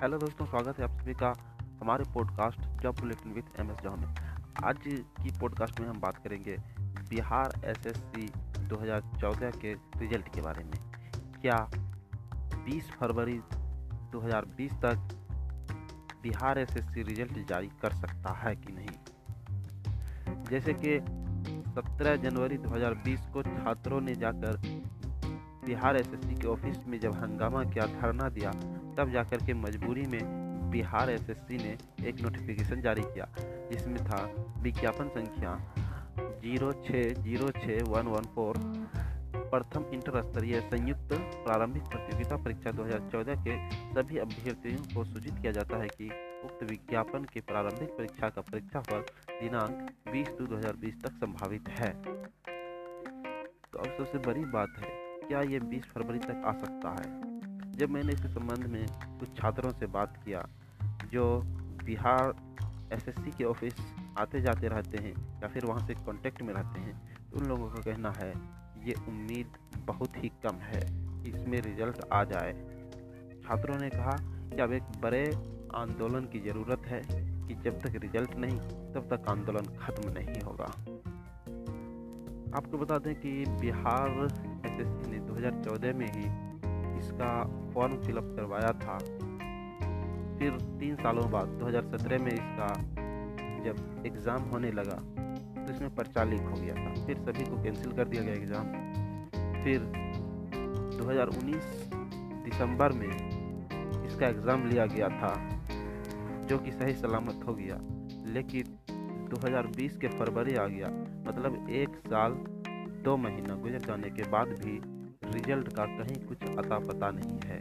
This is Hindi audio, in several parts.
हेलो दोस्तों, स्वागत है आप सभी का हमारे podcast job bulletin with M S jaw में। आज की पॉडकास्ट में हम बात करेंगे बिहार एसएससी 2014 के रिज़ल्ट के बारे में। क्या 20 फरवरी 2020 तक बिहार एसएससी रिज़ल्ट जारी कर सकता है कि नहीं? जैसे कि 17 जनवरी 2020 को छात्रों ने जाकर बिहार एसएससी के ऑफ़िस में जब हंगामा किया, धरना दिया तब जाकर के मजबूरी में बिहार एसएससी ने एक नोटिफिकेशन जारी किया, जिसमें था, विज्ञापन संख्या ज़ीरो छः ज़ीरो छः वन वन फोर प्रथम इंटर स्तरीय संयुक्त प्रारंभिक प्रतियोगिता परीक्षा 2014 के सभी अभ्यर्थियों को सूचित किया जाता है कि उक्त विज्ञापन के प्रारंभिक परीक्षा का परीक्षा फल दिनांक 20 दो 2020 तक संभावित है। तो अब सबसे बड़ी बात है, क्या ये 20 फरवरी तक आ सकता है? जब मैंने इसके संबंध में कुछ छात्रों से बात किया, जो बिहार एसएससी के ऑफ़िस आते जाते रहते हैं या फिर वहाँ से कांटेक्ट में रहते हैं तो उन लोगों का कहना है, ये उम्मीद बहुत ही कम है कि इसमें रिज़ल्ट आ जाए। छात्रों ने कहा, कि अब एक बड़े आंदोलन की ज़रूरत है कि जब तक रिज़ल्ट नहीं, तब तक आंदोलन खत्म नहीं होगा। आपको बता दें कि बिहार एसएससी ने 2014 में ही इसका फॉर्म फिलअप करवाया था। फिर तीन सालों बाद 2017 में इसका जब एग्ज़ाम होने लगा तो इसमें पर्चा लीक हो गया था। फिर सभी को कैंसिल कर दिया गया एग्ज़ाम फिर 2019 दिसंबर में इसका एग्ज़ाम लिया गया था, जो कि सही सलामत हो गया। लेकिन 2020 के फरवरी आ गया मतलब एक साल, दो महीना गुजर जाने के बाद भी रिज़ल्ट का कहीं कुछ अता पता नहीं है।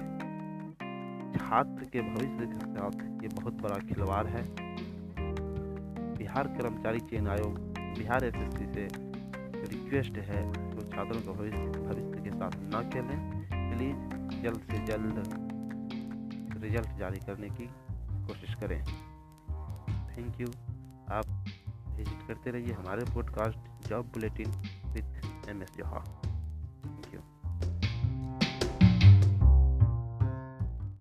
छात्र के भविष्य के साथ ये बहुत बड़ा खिलवाड़ है। बिहार कर्मचारी चयन आयोग, बिहार एसएससी से रिक्वेस्ट है तो छात्रों को भविष्य भविष्य के साथ न खेलें। प्लीज़ जल्द से जल्द रिज़ल्ट जारी करने की कोशिश करें। Thank you. आप विज़िट करते रहिए हमारे podcast job bulletin with M S जोहा।